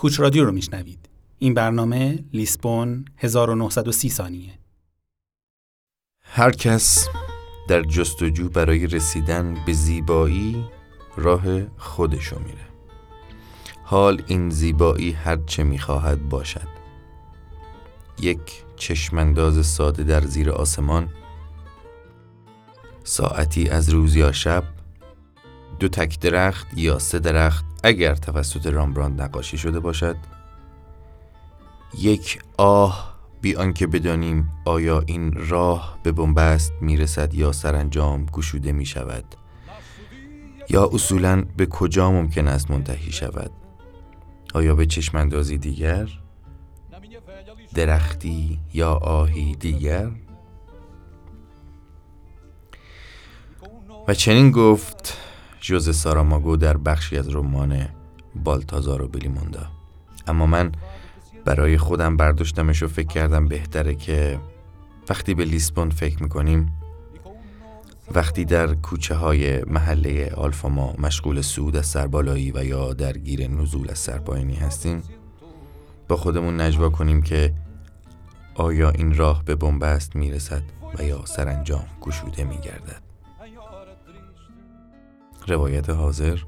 کوچ رادیو رو میشنوید. این برنامه لیسبون 1930 ثانیه. هر کس در جستجو برای رسیدن به زیبایی راه خودشو میره. حال این زیبایی هر چه می‌خواهد باشد. یک چشمانداز ساده در زیر آسمان ساعتی از روز یا شب دو تک درخت یا سه درخت اگر توسط رامبراند نقاشی شده باشد. یک آه بی آنکه بدانیم آیا این راه به بنبست می‌رسد یا سرانجام گشوده می شود یا اصولا به کجا ممکن است منتهی شود؟ آیا به چشماندازی دیگر؟ درختی یا آهی دیگر؟ و چنین گفت جوز ساراماگو در بخشی از رمان بالتازار و بلیموندا. اما من برای خودم برداشتمش و فکر کردم بهتره که وقتی به لیسبون فکر می‌کنیم وقتی در کوچه های محله آلفاما مشغول سود از سربالایی و یا درگیر نزول از سرپایینی هستیم با خودمون نجوا کنیم که آیا این راه به بنبست می‌رسد و یا سرانجام گشوده میگردد. روایت حاضر.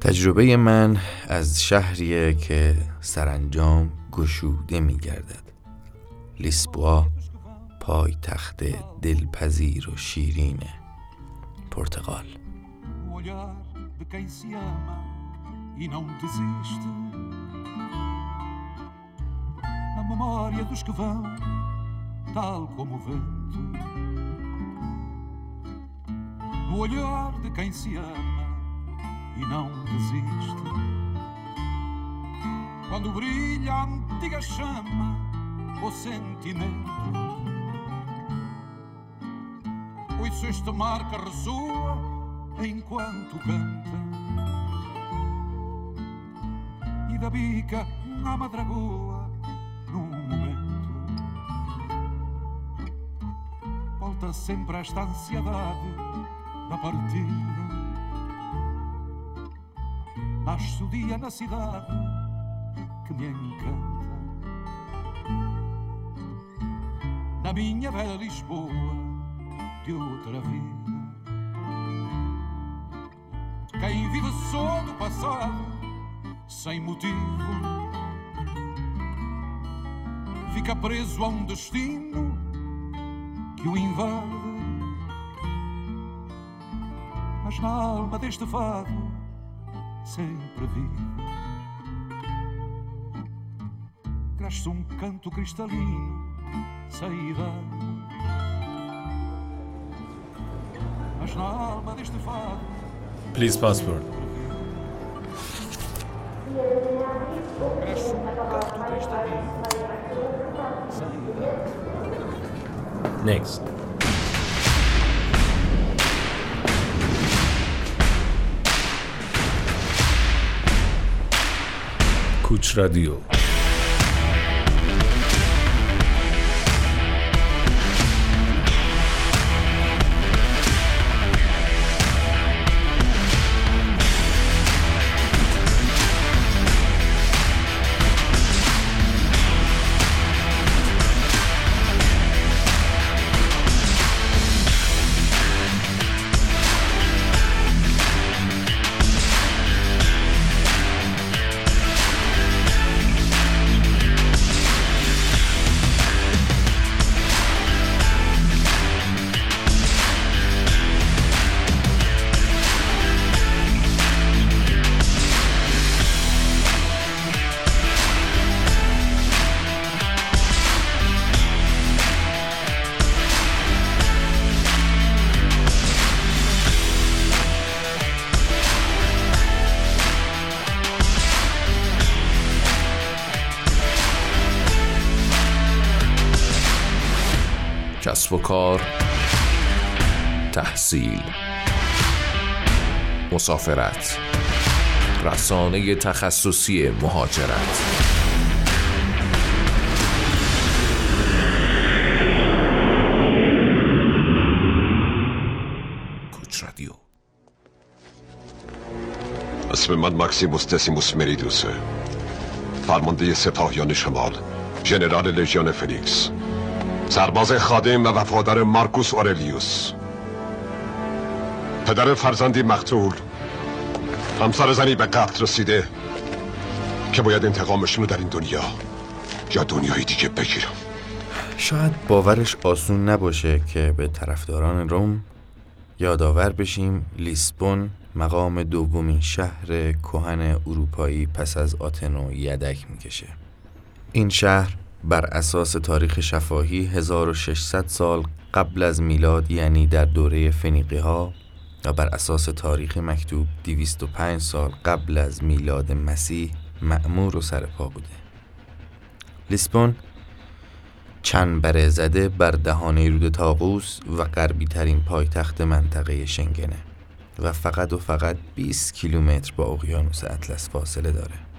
تجربه من از شهریه که سرانجام گشوده می گردد لیسبوا پای تخت دلپذیر و شیرین پرتغال. Memória dos que vão, tal como o vento, no olhar de quem se ama e não desiste. Quando brilha a antiga chama, o sentimento, ouço este mar que ressoa enquanto canta. E da bica na madragoa num momento volta sempre esta ansiedade da partida nasce o dia na cidade que me encanta. Na minha velha Lisboa de outra vida. Quem vive só do passado sem motivo fica preso a um destino que o invade. Na alma deste fado sempre vive. Cresce um canto cristalino, sem idade. Mas na alma deste fado. Please passport. Cresce um canto cristalino. Next. کوچ رادیو کسب و کار تحصیل مسافرت رسانه تخصصی مهاجرت. رادیو. اسم من مکسیموس دسیموس مریدوسه. فرمانده سپاهیان شمال ژنرال لژیون فلیکس سرباز خادم و وفادار مارکوس اورلیوس. پدر فرزندی مقتول. همسر زنی به قتل رسیده که باید انتقامشون رو در این دنیا یا دنیای دیگه بگیرم. شاید باورش آسون نباشه که به طرفداران روم یادآور بشیم لیسبون مقام دومین شهر کهن اروپایی پس از آتن و یدک می‌کشه. این شهر بر اساس تاریخ شفاهی 1600 سال قبل از میلاد یعنی در دوره فنیقی ها و بر اساس تاریخ مکتوب 205 سال قبل از میلاد مسیح معمور و سرپا بوده. لیسبون چند بره زده بر دهانه رود تاقوس و غربی ترین پایتخت منطقه شنگنه و فقط و فقط 20 کیلومتر با اقیانوس اطلس فاصله داره.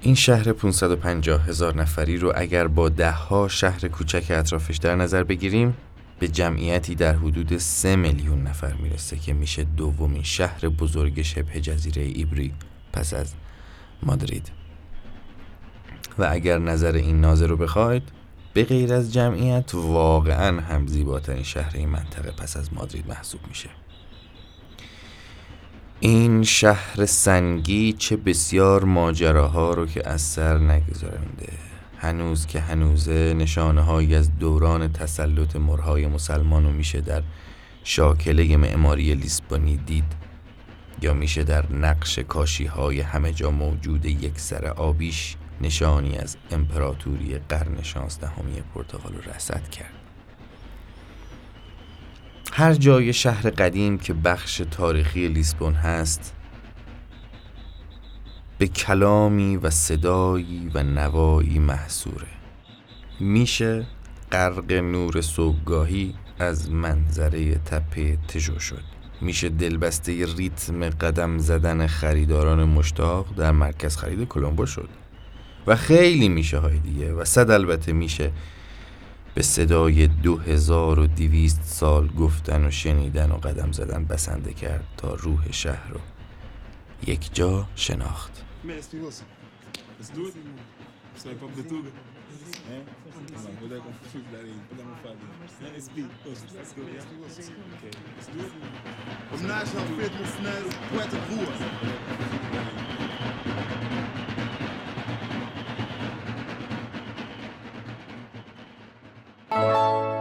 این شهر 550 هزار نفری رو اگر با ده ها شهر کوچک اطرافش در نظر بگیریم به جمعیتی در حدود 3 میلیون نفر می‌رسه که میشه دومین شهر بزرگ شبه جزیره ایبری پس از مادرید. و اگر نظر این ناظر رو بخواید به غیر از جمعیت واقعا هم زیباترین شهر این منطقه پس از مادرید محسوب میشه. این شهر سنگی چه بسیار ماجراها رو که از سر نگذارنده. هنوز که هنوزه نشانه هایی از دوران تسلط مرهای مسلمان رو میشه در شاکله معماری لیسبونی دید یا میشه در نقش کاشی های همه جا موجود یک سر آبیش نشانی از امپراتوری قرن شانزدهمی پرتغال رو رصد کرد. هر جای شهر قدیم که بخش تاریخی لیسبون هست به کلامی و صدایی و نوایی محصوره. میشه غرق نور صبحگاهی از منظره تپه تژو شد. میشه دلبسته ریتم قدم زدن خریداران مشتاق در مرکز خرید کلمبو شد. و خیلی میشه های دیگه و صد البته میشه به صدای دو هزار و دیویست سال گفتن و شنیدن و قدم زدن بسنده کرد تا روح شهر رو یک جا شناخت. Música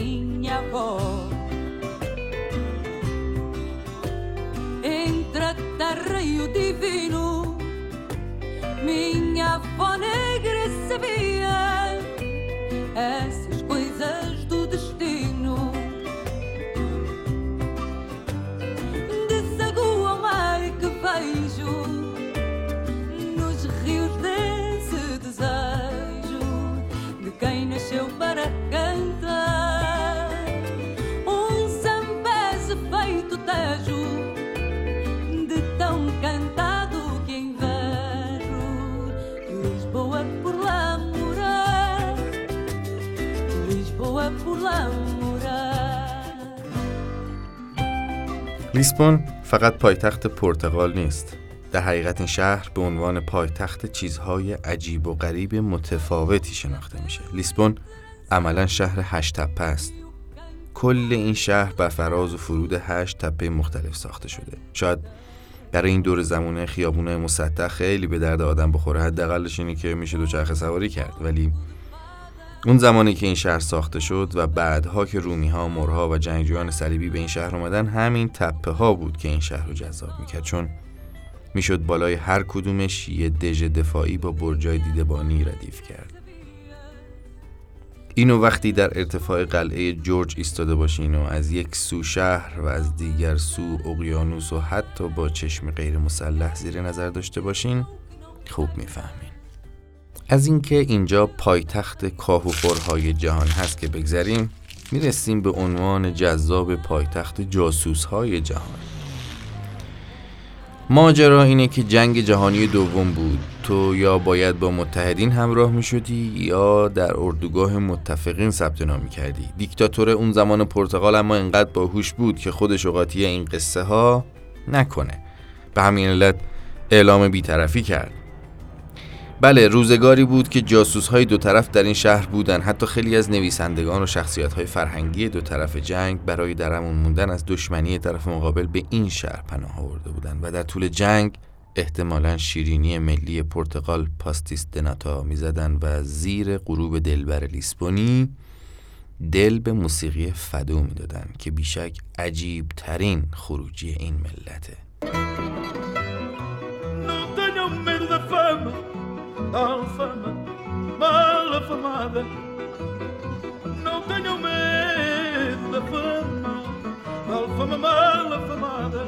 minha voz. لیسبون فقط پایتخت پرتغال نیست. در حقیقت این شهر به عنوان پایتخت چیزهای عجیب و غریب متفاوتی شناخته میشه. لیسبون عملا شهر هشت تپه است. کل این شهر بر فراز و فرود هشت تپه مختلف ساخته شده. شاید برای این دور زمونه خیابونه مسطح خیلی به درد آدم بخوره. حداقلش اینه که میشه دوچرخه سواری کرد. ولی اون زمانی که این شهر ساخته شد و بعدها که رومی ها، مرها و جنگجویان صلیبی به این شهر اومدن همین تپه ها بود که این شهر رو جذاب می‌کرد. چون می‌شد بالای هر کدومش یه دژ دفاعی با برجای دیدبانی ردیف کرد. اینو وقتی در ارتفاع قلعه جورج ایستاده باشین و از یک سو شهر و از دیگر سو اقیانوس و حتی با چشم غیر مسلح زیر نظر داشته باشین خوب می‌فهمین. از اینکه اینجا پایتخت کاه و خورهای جهان هست که بگذریم می‌رسیم به عنوان جذاب پایتخت جاسوس های جهان. ماجرا اینه که جنگ جهانی دوم بود. تو یا باید با متحدین همراه می شدی یا در اردوگاه متفقین ثبت نام می کردی دیکتاتور اون زمان پرتغال اما انقدر باهوش بود که خودش قاطی این قصه ها نکنه. به همین علت اعلام بیطرفی کرد. بله روزگاری بود که جاسوس های دو طرف در این شهر بودن. حتی خیلی از نویسندگان و شخصیت های فرهنگی دو طرف جنگ برای درمون موندن از دشمنی طرف مقابل به این شهر پناه آورده بودند و در طول جنگ احتمالا شیرینی ملی پرتغال پاستیس دناتا می‌زدن و زیر غروب دلبر لیسبونی دل به موسیقی فدو می‌دادن که بیشک عجیب ترین خروجی این ملته da fama mal afamada. Não tenham medo da fama, da fama mal afamada.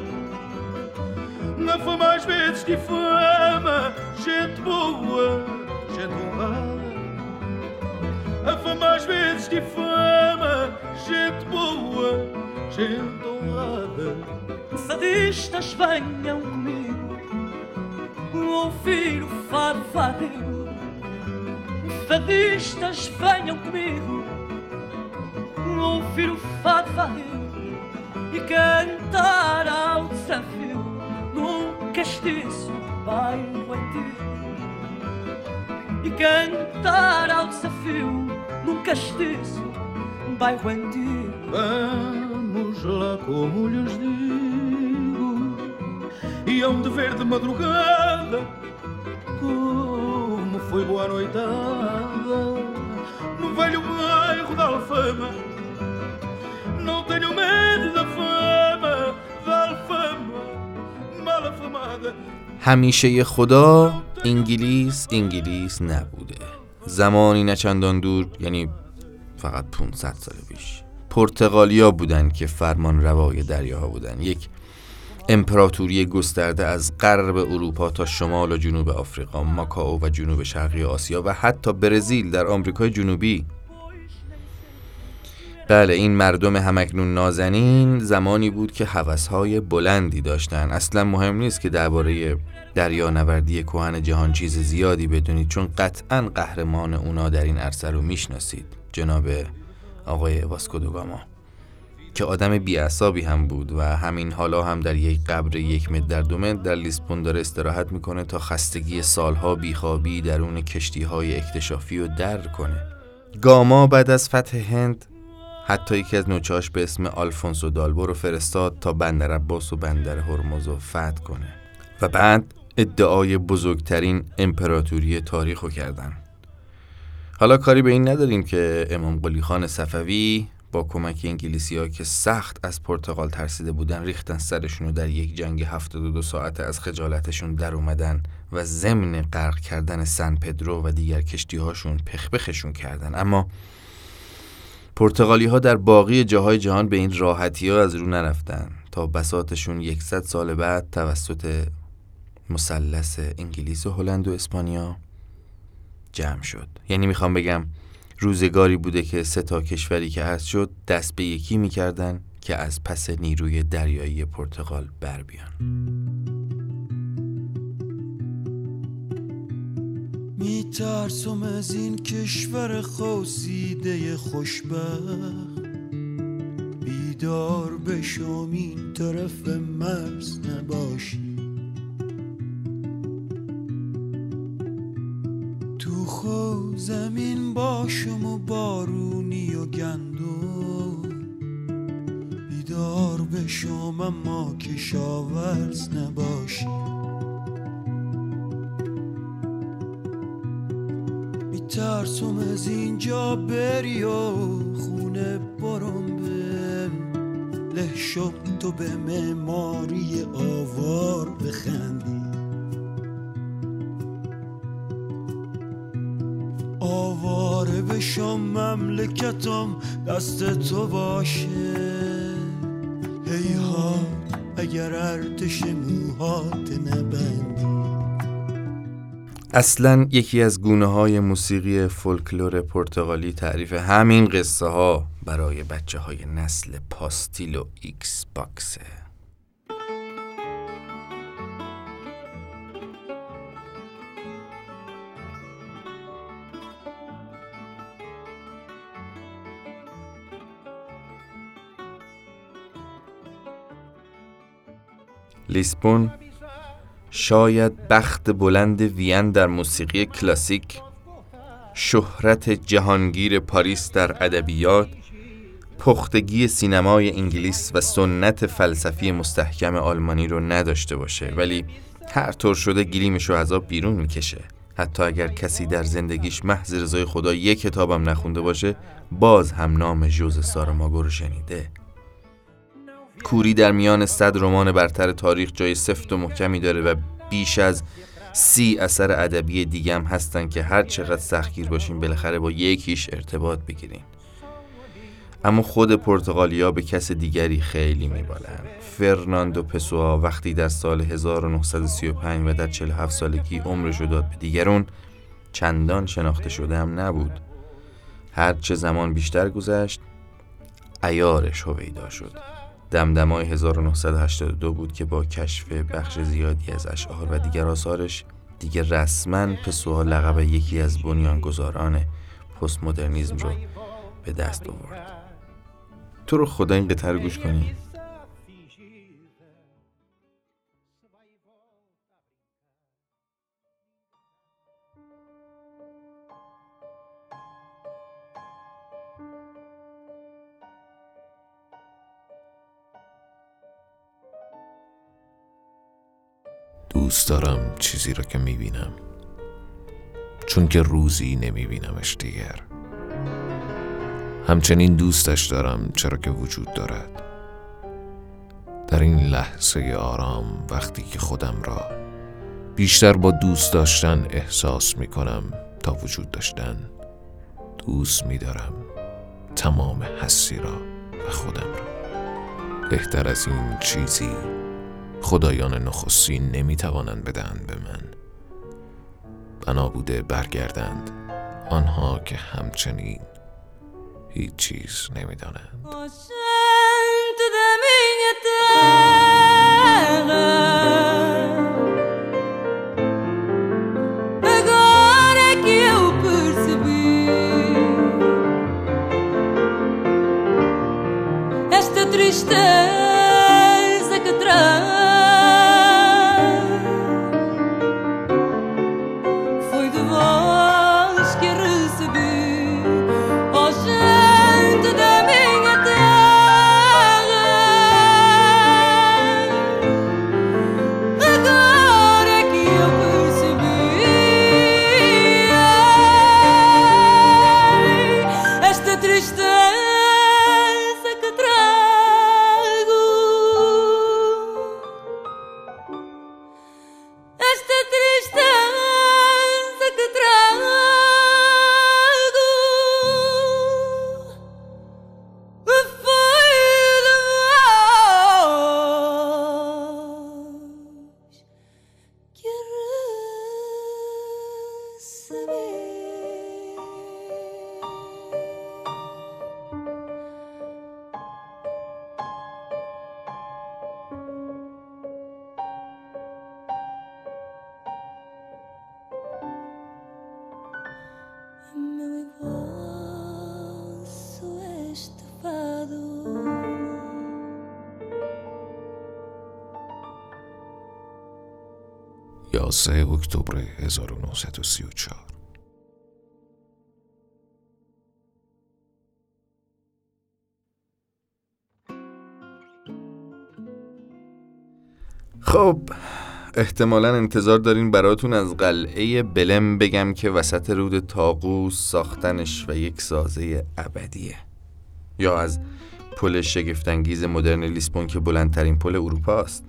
Na fama às vezes difama gente boa, gente honrada. A fama às vezes difama gente boa, gente honrada. Sadistas venham comigo ouvir o fado fadeiro. Fadistas venham comigo ouvir o fado fadeiro e cantar ao desafio num castiço bairro antigo. E cantar ao desafio num castiço bairro antigo. Vamos lá como lhes digo e hão de ver de madrugada como foi boa noitada no velho bairro da Alfama. Não tenho medo da fama, da Alfama mal afamada. همیشه خدا انگلیس انگلیس نبوده زمانی نچندان دور یعنی فقط 500 سال پیش پرتغالیا بودن که فرمان روای دریاها بودن یک امپراتوری گسترده از غرب اروپا تا شمال و جنوب آفریقا ماکائو و جنوب شرقی آسیا و حتی برزیل در آمریکای جنوبی. بله این مردم همکنون نازنین زمانی بود که هوسهای بلندی داشتن. اصلا مهم نیست که درباره دریا نوردی کهن جهان چیز زیادی بدونید چون قطعا قهرمان اونا در این عرصه رو می‌شناسید. جناب آقای واسکو دوگاما. که آدم بیعصابی هم بود و همین حالا هم در یک قبر یک متر در دو متر در لیسبون داره استراحت می‌کنه تا خستگی سالها بیخوابی درون کشتی های اکتشافی رو در کنه. گاما بعد از فتح هند حتی یکی از نوچهاش به اسم آلفونسو دالبو رو فرستاد تا بندر عباس و بندر هرمز رو فتح کنه و بعد ادعای بزرگترین امپراتوری تاریخ رو کردن. حالا کاری به این نداریم که امام قلی خان صفوی با کمک انگلیسی ها که سخت از پرتغال ترسیده بودن ریختن سرشون در یک جنگ 72 ساعته از خجالتشون در اومدن و ضمن غرق کردن سن پدرو و دیگر کشتی هاشون پخپخشون کردن. اما پرتغالی ها در باقی جاهای جهان به این راحتی ها از رو نرفتن تا بساتشون یکصد سال بعد توسط مثلث انگلیس و هلند و اسپانیا جمع شد. یعنی می‌خوام بگم روزگاری بوده که سه تا کشوری که هست شد دست به یکی می‌کردن که از پس نیروی دریایی پرتغال بر بیان. میترسم از این کشور خواسیده خوشبخت. بیدار بشم این طرف مرز نباشی بشم اما کشاورز نباشی. میترسم از اینجا بری و خونه برم به له تو به معماری آوار بخندی. آواره بشم مملکتم دست تو باشه. هیهات اگر ارتش موهات نبندی. اصلا یکی از گونه های موسیقی فولکلور پرتغالی تعریف همین قصه ها برای بچه های نسل پاستیل و ایکس باکسه. لیسبون شاید بخت بلند وین در موسیقی کلاسیک شهرت جهانگیر پاریس در ادبیات پختگی سینمای انگلیس و سنت فلسفی مستحکم آلمانی رو نداشته باشه ولی هر طور شده گلیمش رو از آب بیرون می‌کشه. حتی اگر کسی در زندگیش محض رضای خدا یک کتابم نخونده باشه باز هم نام ژوز ساراماگو رو شنیده. کوری در میان صد رمان برتر تاریخ جای سفت و محکمی داره و بیش از سی اثر ادبی دیگه هم هستن که هر چقدر سختگیر باشین بالاخره با یکیش ارتباط بگیرین اما خود پرتغالیا به کس دیگری خیلی میبالن فرناندو پسوآ وقتی در سال 1935 و در 47 سالگی عمرش رو داد به دیگرون چندان شناخته شده هم نبود. هرچه زمان بیشتر گذشت ایارش هویدا شد. دمدمای 1982 بود که با کشف بخش زیادی از اشعار و دیگر آثارش دیگه رسما پسوها لقب یکی از بنیانگذاران پست مدرنیزم رو به دست آورد. تو رو خدا این قطعه رو گوش کنی. دوست دارم چیزی را که می‌بینم چون که روزی نمیبینمش دیگر. همچنین دوستش دارم چرا که وجود دارد. در این لحظه آرام وقتی که خودم را بیشتر با دوست داشتن احساس می کنم تا وجود داشتن دوست می دارم تمام حسی را و خودم را. بهتر از این چیزی خدایان نخستین نمی توانند بدهند به من. بنا بوده برگردند آنها که همچنین هیچ چیز نمی‌دانند. 13 اکتبر 1934 خب احتمالا انتظار دارین براتون از قلعه بلم بگم که وسط رود تاقوس ساختنش و یک سازه ابدیه. یا از پل شگفتانگیز مدرن لیسبون که بلندترین پل اروپا است.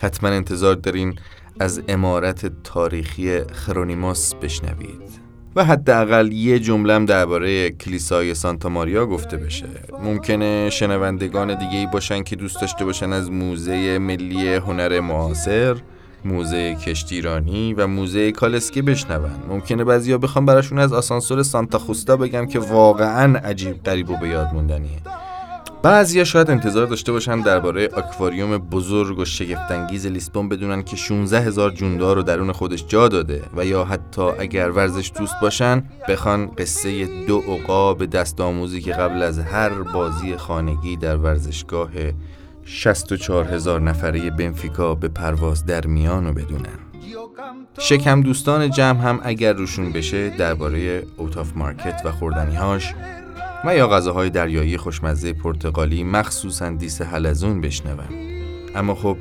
حتما انتظار دارین از امارت تاریخی خرونیموس بشنوید. و حداقل یه جملم درباره کلیسای سانتا ماریا گفته بشه. ممکنه شنوندگان دیگه ای باشن که دوست داشته باشن از موزه ملی هنر معاصر موزه کشتیرانی و موزه کالسکی بشنون. ممکنه بعضیا بخوام براشون از آسانسور سانتا خوستا بگم که واقعا عجیب غریب و به یاد موندنیه. بعضیا شاید انتظار داشته باشن درباره آکواریوم بزرگ و شگفتانگیز لیسبون بدونن که 16 هزار جوندار رو درون خودش جا داده و یا حتی اگر ورزش دوست باشن بخوان قصه دو عقاب دست آموزی که قبل از هر بازی خانگی در ورزشگاه 64 هزار نفره بنفیکا به پرواز در میان رو بدونن. شکم دوستان جمع هم اگر روشون بشه درباره اوتاف مارکت و خوردنیهاش و یا غذاهای دریایی خوشمزه پرتغالی مخصوصا دیس حلزون بشنون اما خب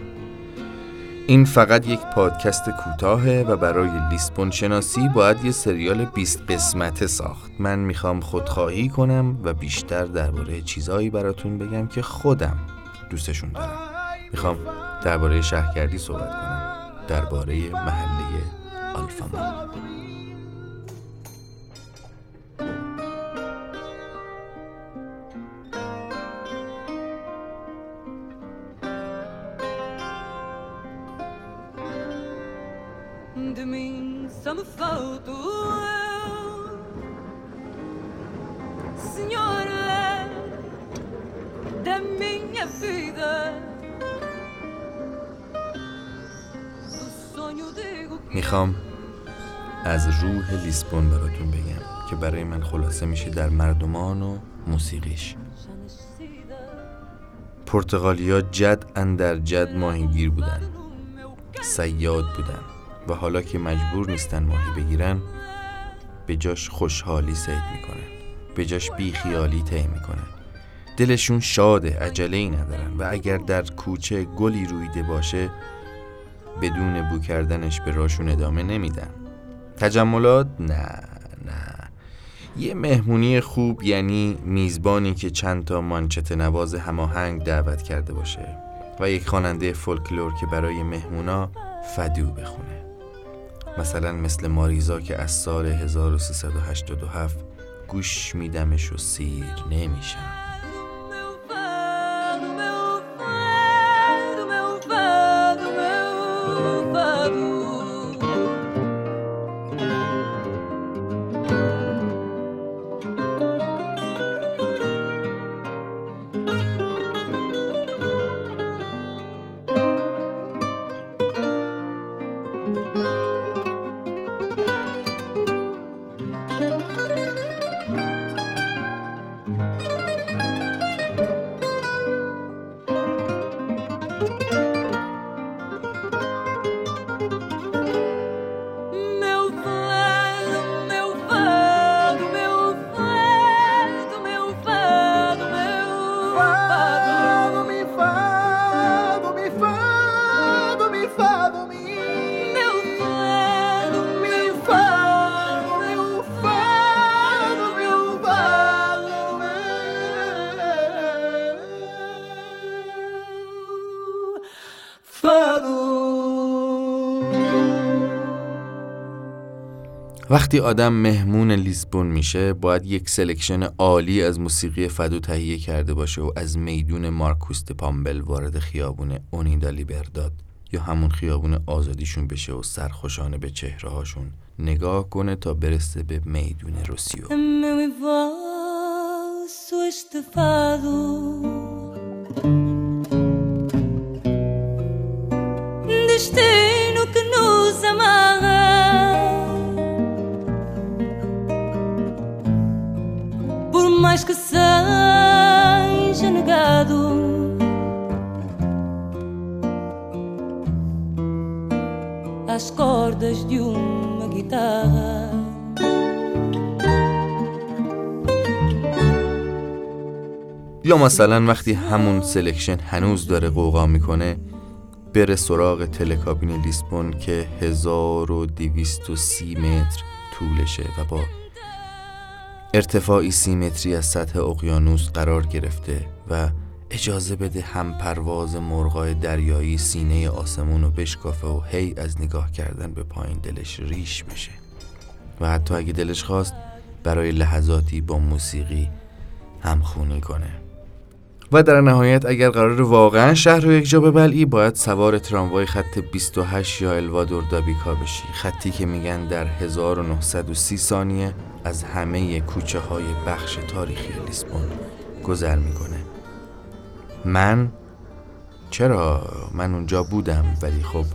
این فقط یک پادکست کوتاهه و برای لیسبون شناسی باید یه سریال 20 قسمته ساخت. من می‌خوام خودخواهی کنم و بیشتر درباره چیزایی براتون بگم که خودم دوستشون دارم. می‌خوام درباره شهرگردی صحبت کنم. درباره محله آلفامان. Só me falta o eu, Senhora da minha vida. می‌خوام از روح لیسبون براتون بگم که برای من خلاصه میشه در مردمان و موسیقیش. پرتغالیا جد اندر جد ماهیگیر بودن. سیاد بودن. و حالا که مجبور نیستن ماهی بگیرن به جاش خوشحالی سید می‌کنن. به جاش بیخیالی طی می‌کنن. دلشون شاده عجله ای ندارن و اگر در کوچه گلی رویده باشه بدون بو کردنش به راشون ادامه نمیدن. تجملات؟ نه نه. یه مهمونی خوب یعنی میزبانی که چند تا مانچت نواز هماهنگ دعوت کرده باشه و یک خواننده فولکلور که برای مهمونا فدو بخونه. مثلا مثل ماریزا که از سال 1387 گوش میدمش و سیر نمیشم. وقتی آدم مهمون لیسبون میشه باید یک selection عالی از موسیقی فادو تهیه کرده باشه و از میدون مارکوست پامبل وارد خیابون آونیدا لیبرداد یا همون خیابون آزادیشون بشه و سرخوشانه به چهره هاشون نگاه کنه تا برسه به میدون روسیو. Negado Às cordas de uma guitarra. یا مثلا وقتی همون سلکشن هنوز داره قوقا می‌کنه بره سراغ تلکابین لیسبون که 1230 متر طولشه و با ارتفاعی سی متری از سطح اقیانوس قرار گرفته و اجازه بده هم پرواز مرغای دریایی سینه آسمون رو بشکافه و هی از نگاه کردن به پایین دلش ریش بشه. و حتی اگه دلش خواست برای لحظاتی با موسیقی همخونی کنه. و در نهایت اگر قرار واقعا شهر رو یک جا ببلعی باید سوار تراموای خط 28 یا الوادور دابیکا بشی. خطی که میگن در 1930 ثانیه. از همه کوچه های بخش تاریخی لیسبون گذر می‌کنه. من؟ چرا؟ من اونجا بودم ولی خب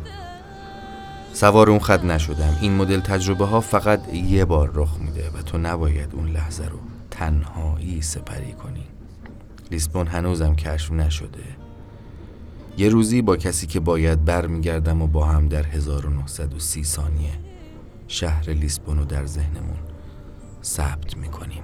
سوار اون خط نشدم. این مدل تجربه ها فقط یه بار رخ میده و تو نباید اون لحظه رو تنهایی سپری کنی. لیسبون هنوزم کشف نشده. یه روزی با کسی که باید برمیگردم و با هم در 1930 ثانیه شهر لیسبون رو در ذهنمون ثبت می‌کنیم.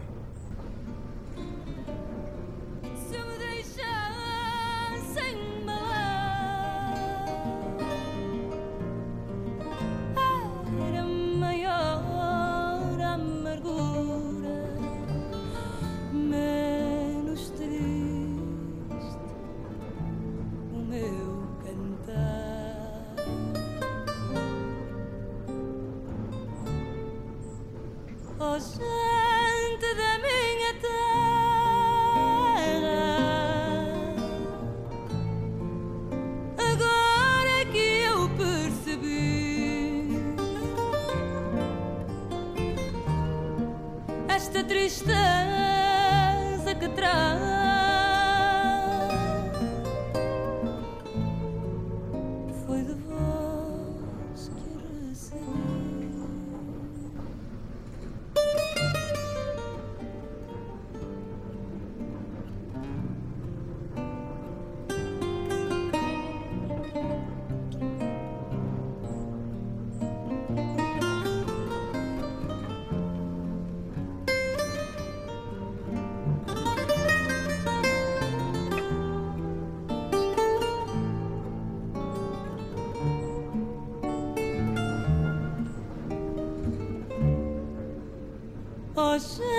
我是。